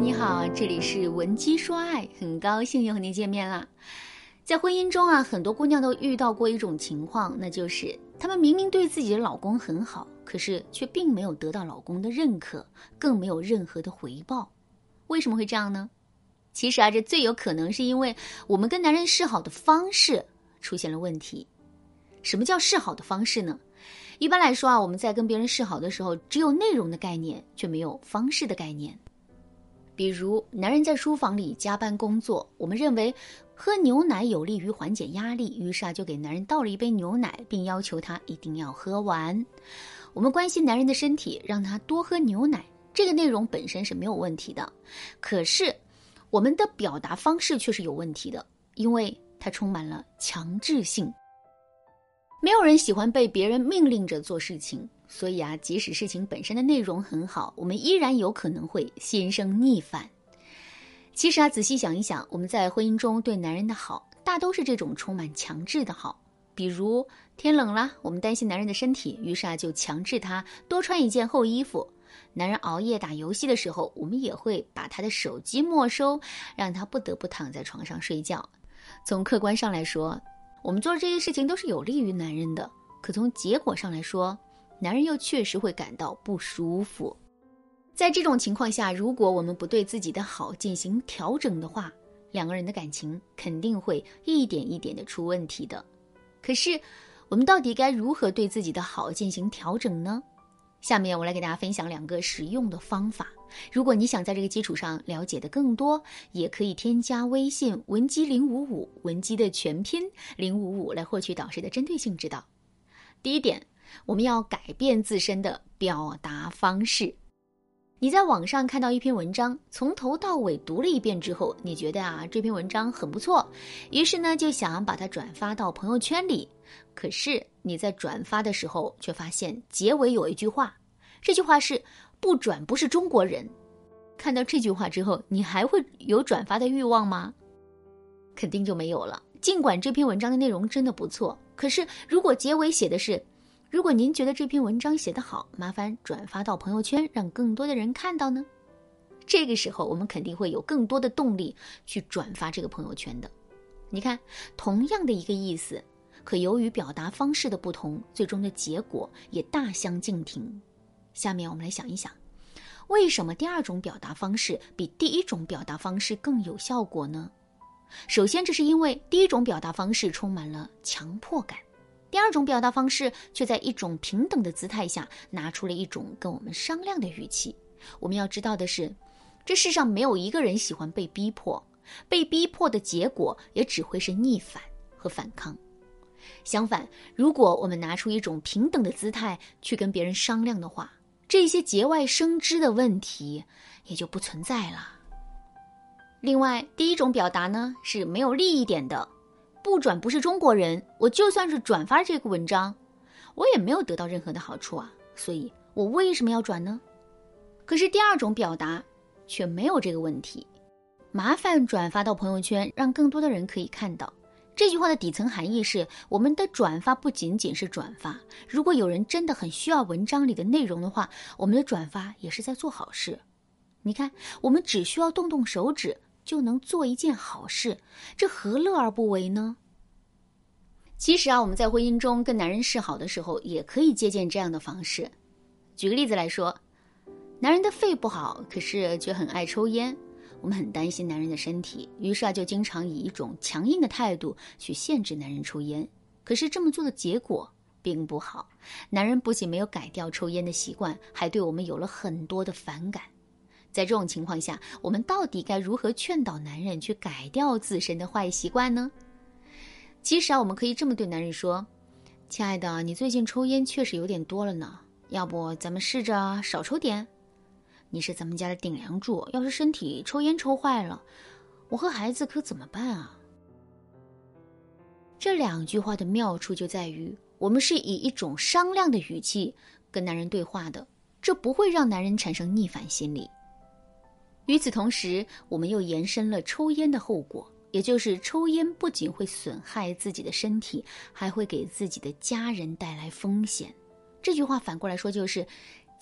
你好，这里是文姬说爱，很高兴又和你见面啦。在婚姻中啊，很多姑娘都遇到过一种情况，那就是她们明明对自己的老公很好，可是却并没有得到老公的认可，更没有任何的回报。为什么会这样呢？其实啊，这最有可能是因为我们跟男人示好的方式出现了问题。什么叫示好的方式呢？一般来说啊，我们在跟别人示好的时候，只有内容的概念，却没有方式的概念。比如，男人在书房里加班工作，我们认为喝牛奶有利于缓解压力，于是啊，就给男人倒了一杯牛奶，并要求他一定要喝完。我们关心男人的身体，让他多喝牛奶，这个内容本身是没有问题的。可是，我们的表达方式却是有问题的，因为它充满了强制性。没有人喜欢被别人命令着做事情，所以啊，即使事情本身的内容很好，我们依然有可能会心生逆反。其实啊，仔细想一想，我们在婚姻中对男人的好，大都是这种充满强制的好。比如天冷了，我们担心男人的身体，于是啊，就强制他多穿一件厚衣服。男人熬夜打游戏的时候，我们也会把他的手机没收，让他不得不躺在床上睡觉。从客观上来说。我们做这些事情都是有利于男人的，可从结果上来说，男人又确实会感到不舒服。在这种情况下，如果我们不对自己的好进行调整的话，两个人的感情肯定会一点一点的出问题的。可是，我们到底该如何对自己的好进行调整呢？下面我来给大家分享两个实用的方法。如果你想在这个基础上了解的更多，也可以添加微信文姬零五五，文姬的全拼零五五来获取导师的针对性指导。第一点，我们要改变自身的表达方式。你在网上看到一篇文章，从头到尾读了一遍之后，你觉得啊这篇文章很不错，于是呢就想把它转发到朋友圈里。可是你在转发的时候，却发现结尾有一句话，这句话是。不转不是中国人。看到这句话之后，你还会有转发的欲望吗？肯定就没有了。尽管这篇文章的内容真的不错，可是如果结尾写的是“如果您觉得这篇文章写得好，麻烦转发到朋友圈，让更多的人看到呢？”这个时候，我们肯定会有更多的动力去转发这个朋友圈的。你看，同样的一个意思，可由于表达方式的不同，最终的结果也大相径庭。下面我们来想一想，为什么第二种表达方式比第一种表达方式更有效果呢？首先，这是因为第一种表达方式充满了强迫感，第二种表达方式却在一种平等的姿态下拿出了一种跟我们商量的语气。我们要知道的是，这世上没有一个人喜欢被逼迫，被逼迫的结果也只会是逆反和反抗。相反，如果我们拿出一种平等的姿态去跟别人商量的话，这些节外生枝的问题也就不存在了。另外，第一种表达呢是没有利益点的，不转不是中国人。我就算是转发这个文章，我也没有得到任何的好处啊，所以我为什么要转呢？可是第二种表达却没有这个问题，麻烦转发到朋友圈，让更多的人可以看到。这句话的底层含义是：我们的转发不仅仅是转发。如果有人真的很需要文章里的内容的话，我们的转发也是在做好事。你看，我们只需要动动手指就能做一件好事，这何乐而不为呢？其实啊，我们在婚姻中跟男人示好的时候，也可以借鉴这样的方式。举个例子来说，男人的肺不好，可是却很爱抽烟。我们很担心男人的身体，于是啊，就经常以一种强硬的态度去限制男人抽烟。可是这么做的结果并不好，男人不仅没有改掉抽烟的习惯，还对我们有了很多的反感。在这种情况下，我们到底该如何劝导男人去改掉自身的坏习惯呢？其实啊，我们可以这么对男人说：“亲爱的，你最近抽烟确实有点多了呢，要不咱们试着少抽点。”你是咱们家的顶梁柱，要是身体抽烟抽坏了，我和孩子可怎么办啊？这两句话的妙处就在于，我们是以一种商量的语气跟男人对话的，这不会让男人产生逆反心理。与此同时，我们又延伸了抽烟的后果，也就是抽烟不仅会损害自己的身体，还会给自己的家人带来风险。这句话反过来说就是。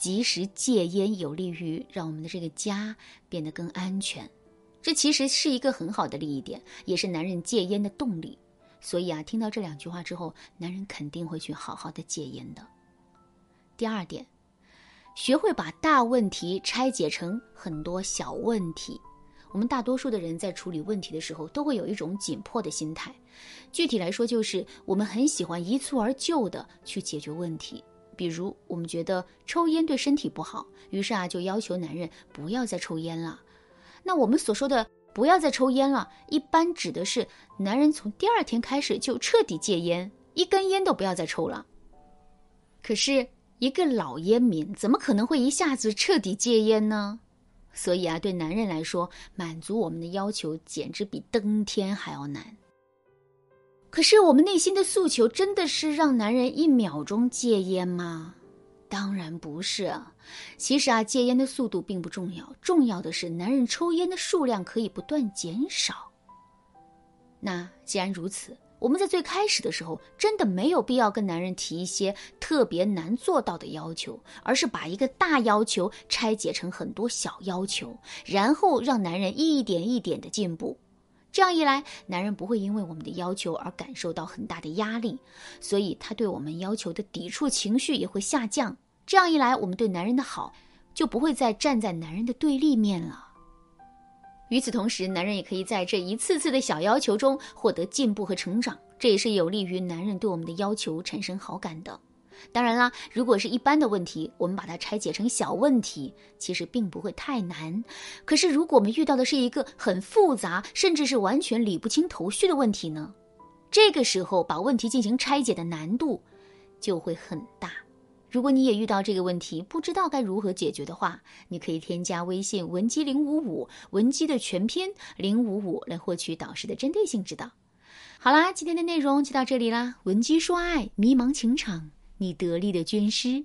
及时戒烟有利于让我们的这个家变得更安全。这其实是一个很好的利益点，也是男人戒烟的动力。所以啊，听到这两句话之后，男人肯定会去好好的戒烟的。第二点，学会把大问题拆解成很多小问题。我们大多数的人在处理问题的时候，都会有一种紧迫的心态。具体来说，就是我们很喜欢一蹴而就的去解决问题。比如，我们觉得抽烟对身体不好，于是啊，就要求男人不要再抽烟了。那我们所说的不要再抽烟了，一般指的是男人从第二天开始就彻底戒烟，一根烟都不要再抽了。可是，一个老烟民怎么可能会一下子彻底戒烟呢？所以啊，对男人来说，满足我们的要求简直比登天还要难。可是，我们内心的诉求真的是让男人一秒钟戒烟吗？当然不是啊。其实啊，戒烟的速度并不重要，重要的是男人抽烟的数量可以不断减少。那既然如此，我们在最开始的时候，真的没有必要跟男人提一些特别难做到的要求，而是把一个大要求拆解成很多小要求，然后让男人一点一点的进步。这样一来，男人不会因为我们的要求而感受到很大的压力，所以他对我们要求的抵触情绪也会下降。这样一来，我们对男人的好就不会再站在男人的对立面了。与此同时，男人也可以在这一次次的小要求中获得进步和成长，这也是有利于男人对我们的要求产生好感的。当然啦，如果是一般的问题，我们把它拆解成小问题，其实并不会太难。可是，如果我们遇到的是一个很复杂，甚至是完全理不清头绪的问题呢？这个时候，把问题进行拆解的难度就会很大。如果你也遇到这个问题，不知道该如何解决的话，你可以添加微信文姬零五五，文姬的全拼零五五，来获取导师的针对性指导。好啦，今天的内容就到这里啦，文姬说爱，迷茫情场，你得力的军师。